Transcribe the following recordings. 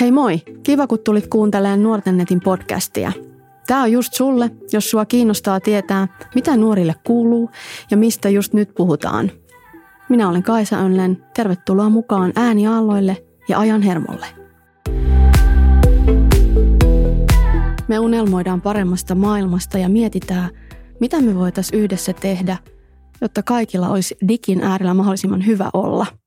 Hei moi! Kiva, kun tulit kuuntelemaan Nuorten netin podcastia. Tämä on just sulle, jos sua kiinnostaa tietää, mitä nuorille kuuluu ja mistä just nyt puhutaan. Minä olen Kaisa Önlen. Tervetuloa mukaan ääniaalloille ja ajan hermolle. Me unelmoidaan paremmasta maailmasta ja mietitään, mitä me voitaisiin yhdessä tehdä, jotta kaikilla olisi digin äärellä mahdollisimman hyvä olla –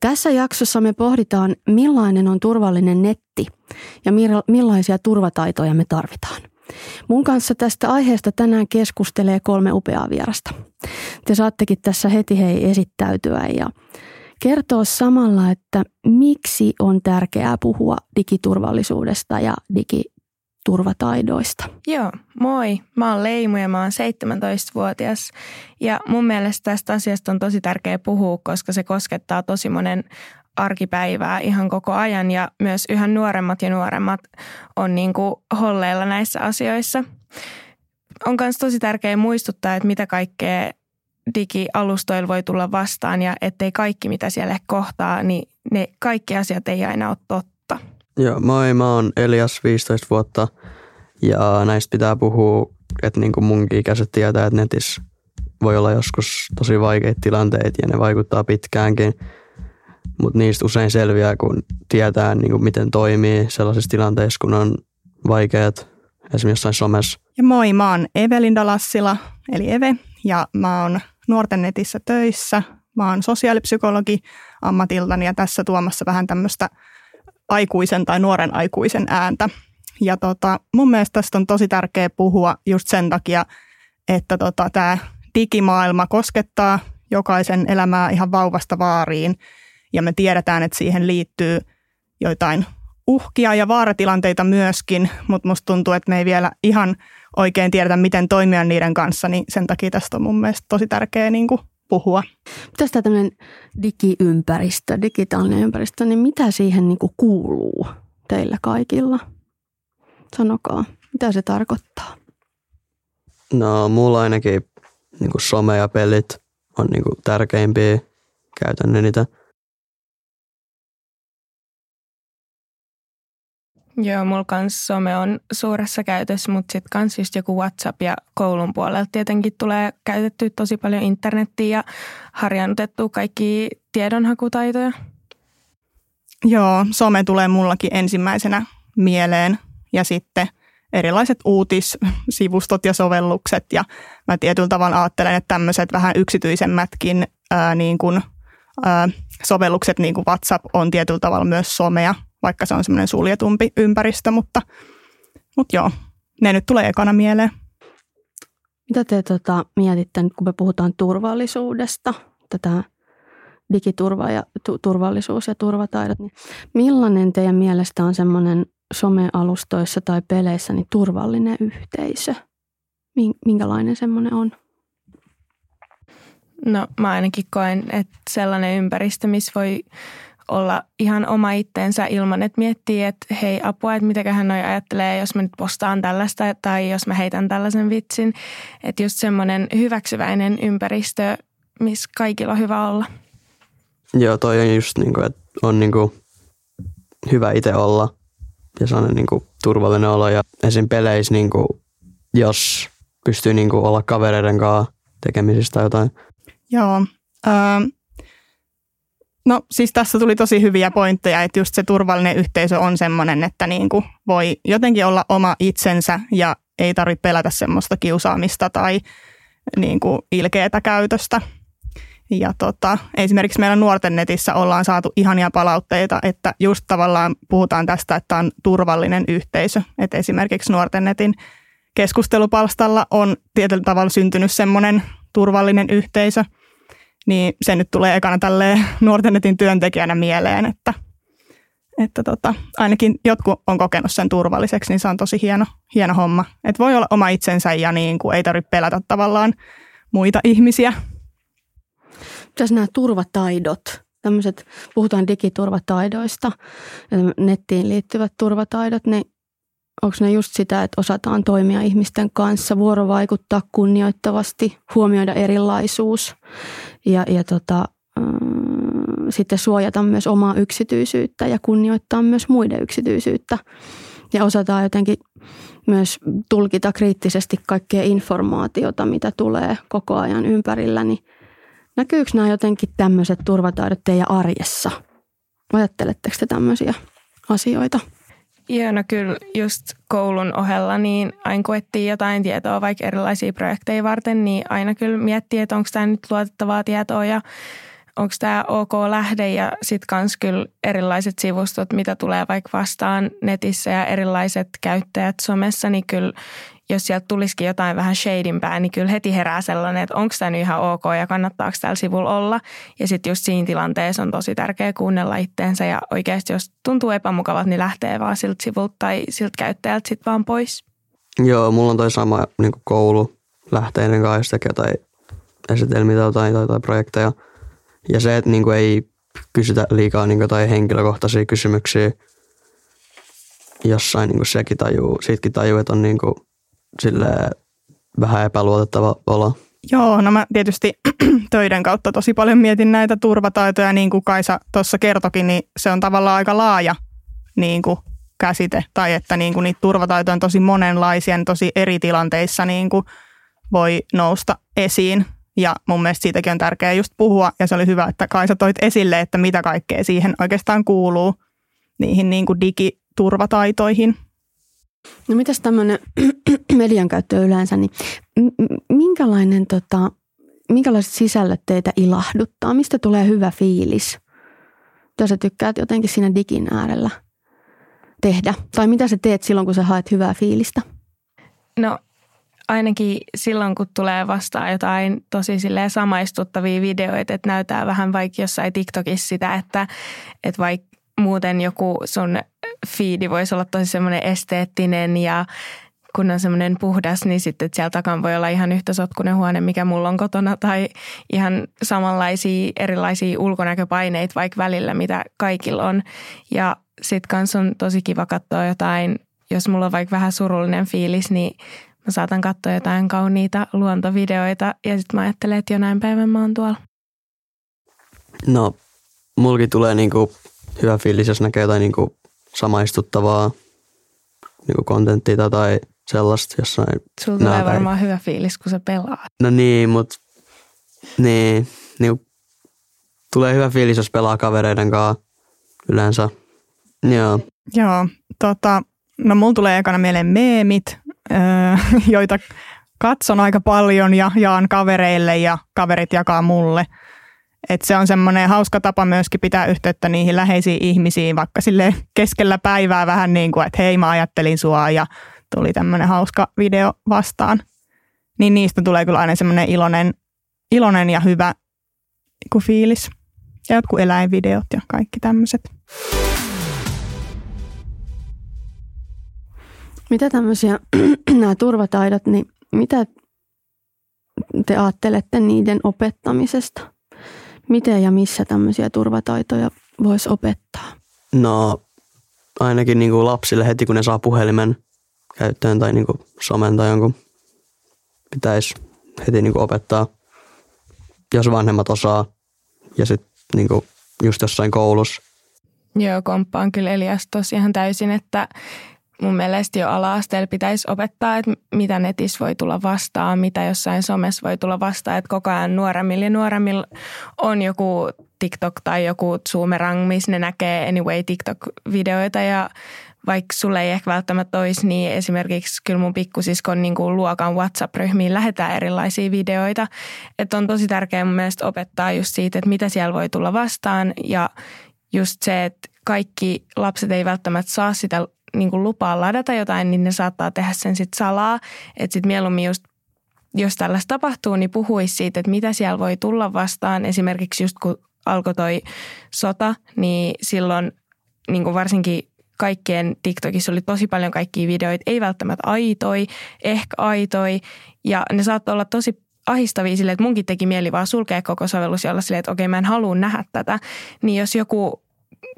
tässä jaksossa me pohditaan, millainen on turvallinen netti ja millaisia turvataitoja me tarvitaan. Mun kanssa tästä aiheesta tänään keskustelee kolme upeaa vierasta. Te saattekin tässä heti hei esittäytyä ja kertoa samalla, että miksi on tärkeää puhua digiturvallisuudesta ja digi turvataidoista. Joo, moi. Mä oon Leimu ja mä oon 17-vuotias. Ja mun mielestä tästä asiasta on tosi tärkeä puhua, koska se koskettaa tosi monen arkipäivää ihan koko ajan ja myös yhä nuoremmat ja nuoremmat on niin kuin holleilla näissä asioissa. On myös tosi tärkeää muistuttaa, että mitä kaikkea digialustoilla voi tulla vastaan ja ettei kaikki mitä siellä kohtaa, niin ne kaikki asiat ei aina ole totta Joo, moi, mä oon Elias, 15 vuotta ja näistä pitää puhua, että niin kuin munkin ikäiset tietää, että netissä voi olla joskus tosi vaikeita tilanteita ja ne vaikuttaa pitkäänkin, mutta niistä usein selviää, kun tietää, niin kuin miten toimii sellaisissa tilanteissa, kun on vaikeat, esimerkiksi jossain somessa. Ja moi, mä oon Evelinda Lassila, eli Eve, ja mä oon nuorten netissä töissä. Mä oon sosiaalipsykologi ammatiltani ja tässä tuomassa vähän tämmöistä – aikuisen tai nuoren aikuisen ääntä. Ja tota, mun mielestä tästä on tosi tärkeä puhua just sen takia, että tota, tämä digimaailma koskettaa jokaisen elämää ihan vauvasta vaariin. Ja me tiedetään, että siihen liittyy joitain uhkia ja vaaratilanteita myöskin, mutta musta tuntuu, että me ei vielä ihan oikein tiedetä, miten toimia niiden kanssa, niin sen takia tästä on mun mielestä tosi tärkeää niin puhua. Mitä tämä tämmöinen digiympäristö, digitaalinen ympäristö, niin mitä siihen niin kuin kuuluu teillä kaikilla? Sanokaa, mitä se tarkoittaa? No mulla ainakin niin kuin some ja pelit on niin kuin tärkeimpiä. Käytän niitä Joo, mulla kans some on suuressa käytössä, mutta sitten kans just joku WhatsApp ja koulun puolelta tietenkin tulee käytetty tosi paljon internettiä ja harjannutettu kaikki tiedonhakutaitoja. Joo, some tulee mullakin ensimmäisenä mieleen ja sitten erilaiset uutissivustot ja sovellukset ja mä tietyllä tavalla ajattelen, että tämmöiset vähän yksityisemmätkin ää, niin kuin, ää, sovellukset niin kuin WhatsApp on tietyllä tavalla myös somea vaikka se on semmoinen suljetumpi ympäristö, mutta, mutta joo, ne nyt tulee ekana mieleen. Mitä te tota, mietitte nyt, kun me puhutaan turvallisuudesta, tätä digiturva ja tu- turvallisuus ja turvataidot, niin millainen teidän mielestä on semmoinen somealustoissa tai peleissä niin turvallinen yhteisö? Minkälainen semmoinen on? No mä ainakin koen, että sellainen ympäristö, missä voi olla ihan oma itteensä ilman, että miettii, että hei apua, että mitäköhän noi ajattelee, jos mä nyt postaan tällaista tai jos mä heitän tällaisen vitsin. Että just semmoinen hyväksyväinen ympäristö, missä kaikilla on hyvä olla. Joo, toi on just niin kuin, että on niin kuin hyvä itse olla ja sellainen niin kuin turvallinen olo. Ja esim. peleissä, niin kuin, jos pystyy niin kuin olla kavereiden kanssa tekemisistä jotain. Joo, ähm, No siis tässä tuli tosi hyviä pointteja, että just se turvallinen yhteisö on semmoinen, että niin kuin voi jotenkin olla oma itsensä ja ei tarvitse pelätä semmoista kiusaamista tai niin kuin ilkeätä käytöstä. Ja tota, esimerkiksi meillä nuorten netissä ollaan saatu ihania palautteita, että just tavallaan puhutaan tästä, että on turvallinen yhteisö. Että esimerkiksi nuorten netin keskustelupalstalla on tietyllä tavalla syntynyt semmoinen turvallinen yhteisö – niin se nyt tulee ekana tälle nuorten netin työntekijänä mieleen, että, että tota, ainakin jotkut on kokenut sen turvalliseksi, niin se on tosi hieno, hieno homma. Että voi olla oma itsensä ja niin kuin ei tarvitse pelätä tavallaan muita ihmisiä. Mitäs nämä turvataidot, tämmöiset, puhutaan digiturvataidoista, nettiin liittyvät turvataidot, niin onko ne just sitä, että osataan toimia ihmisten kanssa, vuorovaikuttaa kunnioittavasti, huomioida erilaisuus ja, ja tota, mm, sitten suojata myös omaa yksityisyyttä ja kunnioittaa myös muiden yksityisyyttä. Ja osataan jotenkin myös tulkita kriittisesti kaikkea informaatiota, mitä tulee koko ajan ympärillä, niin näkyykö nämä jotenkin tämmöiset turvataidot teidän arjessa? Ajatteletteko te tämmöisiä asioita? Joo, no kyllä just koulun ohella niin aina kun etsii jotain tietoa vaikka erilaisia projekteja varten, niin aina kyllä miettii, että onko tämä nyt luotettavaa tietoa ja onko tämä ok lähde. Ja sitten kans kyllä erilaiset sivustot, mitä tulee vaikka vastaan netissä ja erilaiset käyttäjät somessa, niin kyllä jos sieltä tulisikin jotain vähän shadimpää, niin kyllä heti herää sellainen, että onko tämä nyt ihan ok ja kannattaako täällä sivulla olla. Ja sitten just siinä tilanteessa on tosi tärkeää kuunnella itteensä ja oikeasti jos tuntuu epämukavat, niin lähtee vaan siltä sivulta tai siltä käyttäjältä sitten vaan pois. Joo, mulla on toi sama niin koulu lähteinen kanssa tekee jotain esitelmiä tai jotain, tai, tai projekteja. Ja se, että niin kuin ei kysytä liikaa niin kuin, tai henkilökohtaisia kysymyksiä, jossain niin kuin sekin tajuu, siitäkin tajuu, että on niin kuin, vähän epäluotettava olo. Joo, no mä tietysti töiden kautta tosi paljon mietin näitä turvataitoja, niin kuin Kaisa tuossa kertokin, niin se on tavallaan aika laaja niin kuin käsite, tai että niin kuin niitä turvataitoja on tosi monenlaisia, niin tosi eri tilanteissa niin kuin voi nousta esiin. Ja mun mielestä siitäkin on tärkeää just puhua, ja se oli hyvä, että Kaisa toit esille, että mitä kaikkea siihen oikeastaan kuuluu, niihin niin kuin digiturvataitoihin. No mitäs tämmöinen median käyttö yleensä, niin minkälainen, tota, minkälaiset sisällöt teitä ilahduttaa? Mistä tulee hyvä fiilis? Mitä sä tykkäät jotenkin siinä digin äärellä tehdä? Tai mitä sä teet silloin, kun sä haet hyvää fiilistä? No ainakin silloin, kun tulee vastaan jotain tosi samaistuttavia videoita, että näyttää vähän vaikka jossain TikTokissa sitä, että, että vaikka muuten joku sun fiidi voisi olla tosi semmoinen esteettinen ja kun on semmoinen puhdas, niin sitten siellä takana voi olla ihan yhtä sotkunen huone, mikä mulla on kotona, tai ihan samanlaisia erilaisia ulkonäköpaineita vaikka välillä, mitä kaikilla on. Ja sitten kanssa on tosi kiva katsoa jotain, jos mulla on vaikka vähän surullinen fiilis, niin mä saatan katsoa jotain kauniita luontovideoita, ja sitten mä ajattelen, että jonain päivän mä oon tuolla. No, mulki tulee niinku hyvä fiilis, jos näkee jotain niinku samaistuttavaa niinku kontenttia tai sellaista jossain. Sulla tulee varmaan hyvä fiilis, kun sä pelaat. No niin, mutta niin, niin, tulee hyvä fiilis, jos pelaa kavereiden kanssa yleensä. Joo. Joo, tota, no mulla tulee ekana mieleen meemit, öö, joita katson aika paljon ja jaan kavereille ja kaverit jakaa mulle – et se on semmoinen hauska tapa myöskin pitää yhteyttä niihin läheisiin ihmisiin, vaikka sille keskellä päivää vähän niin kuin, että hei mä ajattelin sua ja tuli tämmöinen hauska video vastaan. Niin niistä tulee kyllä aina semmoinen iloinen, iloinen ja hyvä niin fiilis. Ja jotkut eläinvideot ja kaikki tämmöiset. Mitä tämmöisiä nämä turvataidot, niin mitä te ajattelette niiden opettamisesta? Miten ja missä tämmöisiä turvataitoja voisi opettaa? No ainakin niin kuin lapsille heti kun ne saa puhelimen käyttöön tai niin kuin somen tai jonkun pitäisi heti niin kuin opettaa, jos vanhemmat osaa ja sitten niin kuin just jossain koulussa. Joo, komppaan kyllä Elias tosiaan täysin, että mun mielestä jo ala-asteella pitäisi opettaa, että mitä netissä voi tulla vastaan, mitä jossain somessa voi tulla vastaan, että koko ajan nuoremmilla ja nuoremmilla on joku TikTok tai joku Zoomerang, missä ne näkee anyway TikTok-videoita ja vaikka sulle ei ehkä välttämättä olisi, niin esimerkiksi kyllä mun pikkusiskon niin kuin luokan WhatsApp-ryhmiin lähetään erilaisia videoita. Että on tosi tärkeää mun mielestä opettaa just siitä, että mitä siellä voi tulla vastaan ja just se, että kaikki lapset ei välttämättä saa sitä niin kuin lupaa ladata jotain, niin ne saattaa tehdä sen sitten salaa. Että sitten mieluummin just jos tällaista tapahtuu, niin puhuisi siitä, että mitä siellä voi tulla vastaan. Esimerkiksi just kun alkoi toi sota, niin silloin niin kuin varsinkin kaikkien TikTokissa oli tosi paljon kaikkia videoita, ei välttämättä aitoi, ehkä aitoi. Ja ne saattoi olla tosi ahistavia silleen, että munkin teki mieli vaan sulkea koko sovellus ja olla silleen, että okei mä en halua nähdä tätä. Niin jos joku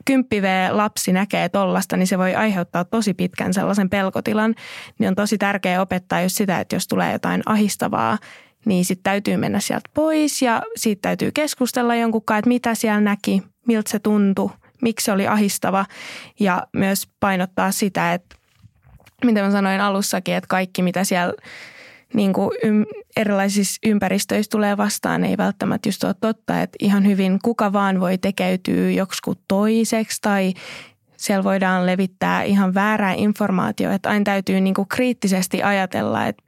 10 lapsi näkee tollasta, niin se voi aiheuttaa tosi pitkän sellaisen pelkotilan. Niin on tosi tärkeää opettaa just sitä, että jos tulee jotain ahistavaa niin sitten täytyy mennä sieltä pois ja siitä täytyy keskustella jonkun kanssa, että mitä siellä näki, miltä se tuntui, miksi se oli ahistava ja myös painottaa sitä, että mitä mä sanoin alussakin, että kaikki mitä siellä niin kuin erilaisissa ympäristöissä tulee vastaan, ei välttämättä just ole totta, että ihan hyvin kuka vaan voi tekeytyä joksikin toiseksi tai siellä voidaan levittää ihan väärää informaatiota, että aina täytyy niin kuin kriittisesti ajatella, että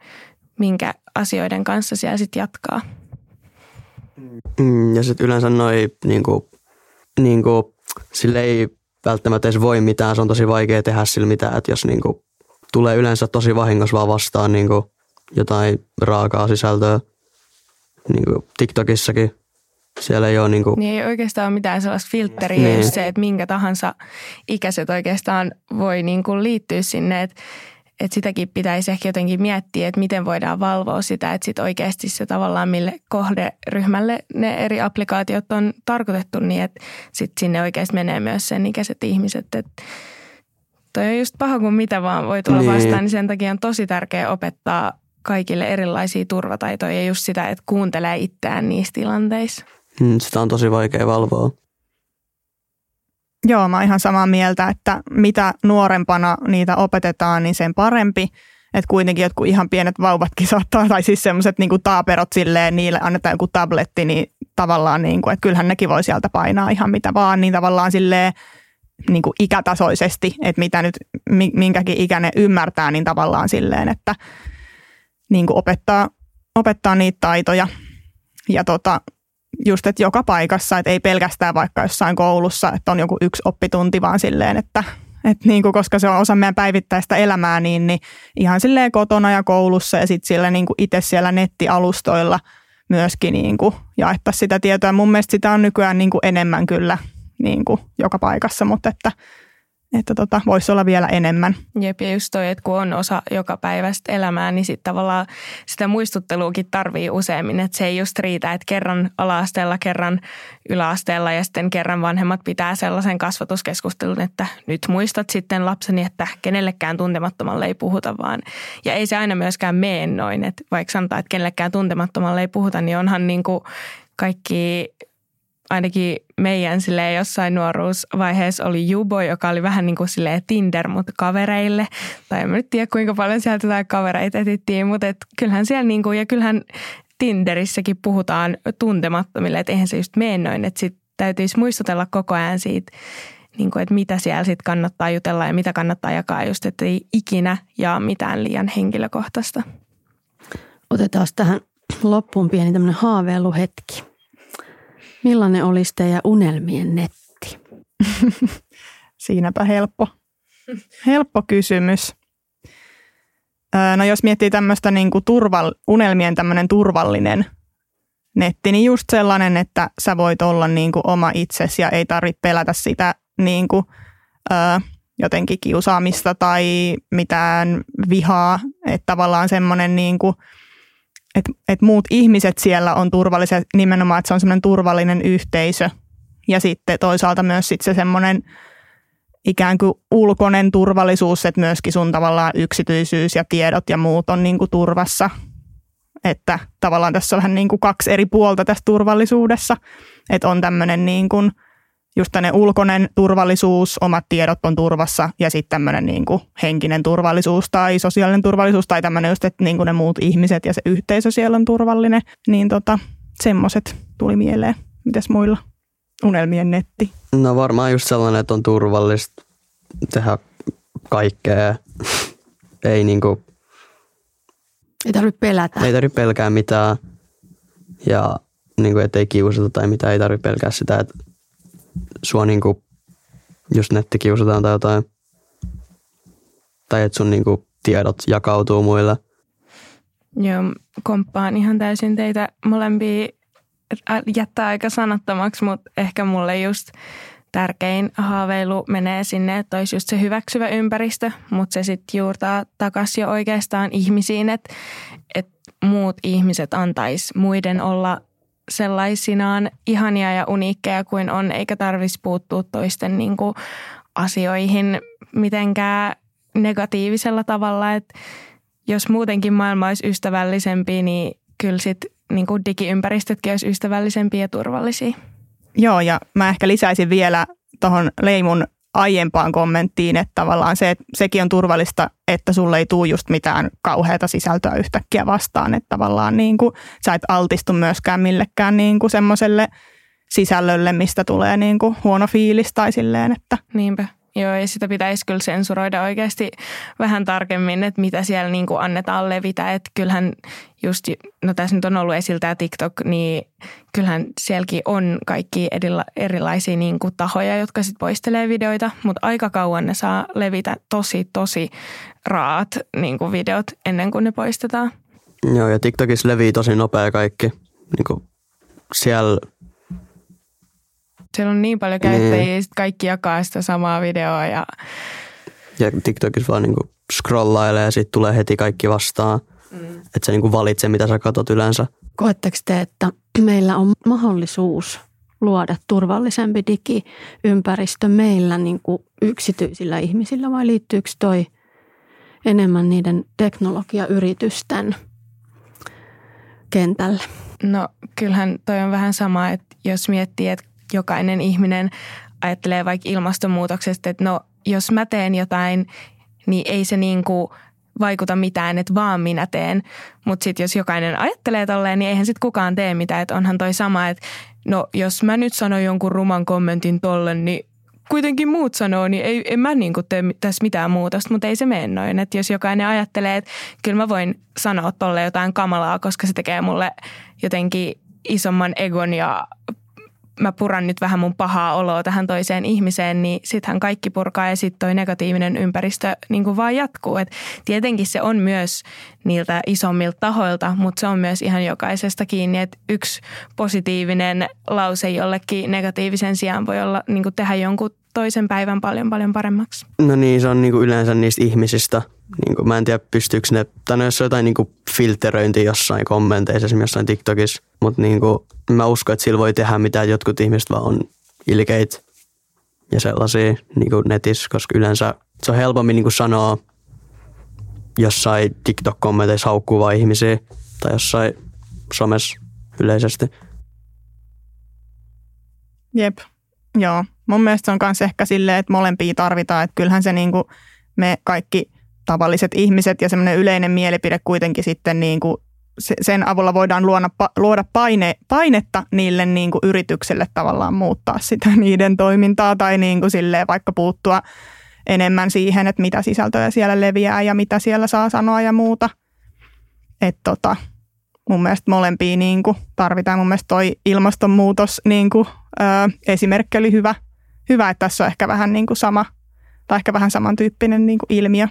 minkä asioiden kanssa siellä sitten jatkaa. Mm, ja sitten yleensä noi niin kuin, niin kuin, sille ei välttämättä edes voi mitään, se on tosi vaikea tehdä sillä mitään, että jos niin kuin, tulee yleensä tosi vahingossa vaan vastaan niin kuin, jotain raakaa sisältöä, niin kuin TikTokissakin, siellä ei ole niin kuin... Niin ei oikeastaan ole mitään sellaista filtteriä, niin. se, että minkä tahansa ikäiset oikeastaan voi niin kuin liittyä sinne, että että sitäkin pitäisi ehkä jotenkin miettiä, että miten voidaan valvoa sitä, että sitten oikeasti se tavallaan mille kohderyhmälle ne eri applikaatiot on tarkoitettu niin, että sitten sinne oikeasti menee myös sen ikäiset ihmiset. Että toi on just paha, kun mitä vaan voi tulla niin. vastaan, niin sen takia on tosi tärkeää opettaa kaikille erilaisia turvataitoja ja just sitä, että kuuntelee itseään niissä tilanteissa. Hmm, sitä on tosi vaikea valvoa. Joo, mä oon ihan samaa mieltä, että mitä nuorempana niitä opetetaan, niin sen parempi. Että kuitenkin jotkut ihan pienet vauvatkin saattaa, tai siis semmoiset niin taaperot silleen, niille annetaan joku tabletti, niin tavallaan niin kuin, että kyllähän nekin voi sieltä painaa ihan mitä vaan, niin tavallaan silleen niin kuin ikätasoisesti, että mitä nyt minkäkin ikäinen ymmärtää, niin tavallaan silleen, että niin kuin opettaa, opettaa niitä taitoja. Ja tota, just, että joka paikassa, että ei pelkästään vaikka jossain koulussa, että on joku yksi oppitunti, vaan silleen, että, että niin kuin, koska se on osa meidän päivittäistä elämää, niin, niin ihan silleen kotona ja koulussa ja sitten siellä niin kuin itse siellä nettialustoilla myöskin niin kuin jaettaisiin sitä tietoa. Mun mielestä sitä on nykyään niin kuin enemmän kyllä niin kuin joka paikassa, mutta että että tota, voisi olla vielä enemmän. Jep, ja just toi, että kun on osa joka päivästä elämää, niin sitten tavallaan sitä muistutteluakin tarvii useammin. Että se ei just riitä, että kerran ala-asteella, kerran yläasteella ja sitten kerran vanhemmat pitää sellaisen kasvatuskeskustelun, että nyt muistat sitten lapseni, että kenellekään tuntemattomalle ei puhuta vaan. Ja ei se aina myöskään mene noin, että vaikka sanotaan, että kenellekään tuntemattomalle ei puhuta, niin onhan niin kuin kaikki ainakin meidän sille jossain nuoruusvaiheessa oli Jubo, joka oli vähän niin kuin Tinder, mutta kavereille. Tai en nyt tiedä, kuinka paljon sieltä tai kavereita etittiin, mutta et kyllähän siellä niin kuin, ja kyllähän Tinderissäkin puhutaan tuntemattomille, että eihän se just mene noin, että sit täytyisi muistutella koko ajan siitä, niin kuin, että mitä siellä sitten kannattaa jutella ja mitä kannattaa jakaa just, että ei ikinä jaa mitään liian henkilökohtaista. Otetaan tähän loppuun pieni tämmöinen haaveiluhetki. Millainen olisi teidän unelmien netti? Siinäpä helppo. Helppo kysymys. No jos miettii tämmöistä niin kuin turval, unelmien tämmöinen turvallinen netti, niin just sellainen, että sä voit olla niin kuin oma itsesi ja ei tarvitse pelätä sitä niin kuin, ö, jotenkin kiusaamista tai mitään vihaa. Että tavallaan semmoinen niin kuin, että et muut ihmiset siellä on turvallisia, nimenomaan, että se on semmoinen turvallinen yhteisö. Ja sitten toisaalta myös sit se semmoinen ikään kuin ulkoinen turvallisuus, että myöskin sun tavallaan yksityisyys ja tiedot ja muut on niin kuin turvassa. Että tavallaan tässä on vähän niin kuin kaksi eri puolta tässä turvallisuudessa. Että on tämmöinen niin kuin – just tänne ulkoinen turvallisuus, omat tiedot on turvassa ja sitten tämmöinen niin kuin henkinen turvallisuus tai sosiaalinen turvallisuus tai tämmöinen just, että niin kuin ne muut ihmiset ja se yhteisö siellä on turvallinen. Niin tota, semmoiset tuli mieleen. Mitäs muilla? Unelmien netti. No varmaan just sellainen, että on turvallista tehdä kaikkea. ei niinku... Ei tarvitse pelätä. Ei tarvitse pelkää mitään. Ja niin kuin, ettei kiusata tai mitä, ei tarvitse pelkää sitä, että sua niinku, jos nettikiusataan tai jotain, tai että sun niinku tiedot jakautuu muille. Joo, komppaan ihan täysin teitä molempia jättää aika sanattomaksi, mutta ehkä mulle just tärkein haaveilu menee sinne, että olisi just se hyväksyvä ympäristö, mutta se sitten juurtaa takaisin jo oikeastaan ihmisiin, että, että muut ihmiset antaisi muiden olla sellaisinaan ihania ja uniikkeja kuin on, eikä tarvitsisi puuttua toisten niin kuin asioihin mitenkään negatiivisella tavalla. Että jos muutenkin maailma olisi ystävällisempi, niin kyllä sitten niin kuin digiympäristötkin olisi ystävällisempiä ja turvallisia. Joo, ja mä ehkä lisäisin vielä tuohon Leimun aiempaan kommenttiin, että tavallaan se, sekin on turvallista, että sulle ei tule just mitään kauheata sisältöä yhtäkkiä vastaan, että tavallaan niin kuin, sä et altistu myöskään millekään niin kuin semmoiselle sisällölle, mistä tulee niin kuin huono fiilis tai silleen, että... Niinpä. Joo, ja sitä pitäisi kyllä sensuroida oikeasti vähän tarkemmin, että mitä siellä niin kuin annetaan levitä. Että kyllähän just, no tässä nyt on ollut esillä tämä TikTok, niin kyllähän sielläkin on kaikki erilaisia niin kuin tahoja, jotka sitten poistelee videoita, mutta aika kauan ne saa levitä tosi, tosi raat niin kuin videot ennen kuin ne poistetaan. Joo, ja TikTokissa levii tosi nopea kaikki. Niin kuin siellä siellä on niin paljon käyttäjiä, niin. kaikki jakaa sitä samaa videoa. Ja, ja TikTokissa vaan niinku scrollailee ja sitten tulee heti kaikki vastaan. Mm. Että se niinku valitsee, mitä sä katsot yleensä. Koetteko te, että meillä on mahdollisuus luoda turvallisempi digiympäristö meillä niin kuin yksityisillä ihmisillä vai liittyykö toi enemmän niiden teknologiayritysten kentälle? No kyllähän toi on vähän sama, että jos miettii, että jokainen ihminen ajattelee vaikka ilmastonmuutoksesta, että no jos mä teen jotain, niin ei se niin kuin vaikuta mitään, että vaan minä teen. Mutta sitten jos jokainen ajattelee tolleen, niin eihän sitten kukaan tee mitään. Että onhan toi sama, että no jos mä nyt sanon jonkun ruman kommentin tolle, niin kuitenkin muut sanoo, niin ei, en mä niin tee tässä mitään muutosta, mutta ei se mene noin. Että jos jokainen ajattelee, että kyllä mä voin sanoa tolle jotain kamalaa, koska se tekee mulle jotenkin isomman egon ja mä puran nyt vähän mun pahaa oloa tähän toiseen ihmiseen, niin sittenhän kaikki purkaa ja sitten toi negatiivinen ympäristö niin kuin vaan jatkuu. Et tietenkin se on myös niiltä isommilta tahoilta, mutta se on myös ihan jokaisesta kiinni, että yksi positiivinen lause jollekin negatiivisen sijaan voi olla niin kuin tehdä jonkun toisen päivän paljon paljon paremmaksi. No niin, se on niin kuin yleensä niistä ihmisistä. Niin kuin, mä en tiedä, pystyykö ne, tai no jos on jotain niin kuin filteröintiä jossain kommenteissa, esimerkiksi jossain TikTokissa, mutta niin kuin, mä uskon, että sillä voi tehdä mitään, jotkut ihmiset vaan on ilkeitä ja sellaisia niin kuin netissä, koska yleensä se on helpommin niin kuin sanoa jossain TikTok-kommenteissa haukkuvaa ihmisiä tai jossain somessa yleisesti. Jep, joo. Mun mielestä se on myös ehkä silleen, että molempia tarvitaan, että kyllähän se niin kuin me kaikki tavalliset ihmiset ja semmoinen yleinen mielipide kuitenkin sitten niin kuin sen avulla voidaan luoda, luoda paine, painetta niille niin kuin tavallaan muuttaa sitä niiden toimintaa tai niin kuin silleen vaikka puuttua enemmän siihen, että mitä sisältöjä siellä leviää ja mitä siellä saa sanoa ja muuta. Että tota, mun mielestä molempia niin kuin tarvitaan. Mun mielestä toi ilmastonmuutos niin kuin, ö, esimerkki oli hyvä, hyvä, että tässä on ehkä vähän niin kuin sama tai ehkä vähän samantyyppinen niin kuin ilmiö.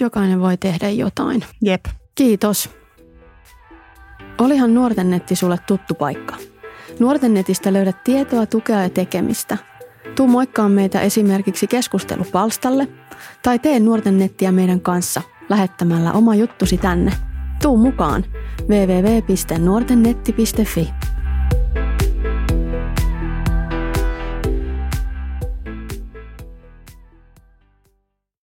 Jokainen voi tehdä jotain. Jep. Kiitos. Olihan Nuorten netti sulle tuttu paikka. Nuorten netistä löydät tietoa, tukea ja tekemistä. Tuu moikkaa meitä esimerkiksi keskustelupalstalle tai tee Nuorten nettiä meidän kanssa lähettämällä oma juttusi tänne. Tuu mukaan www.nuortennetti.fi.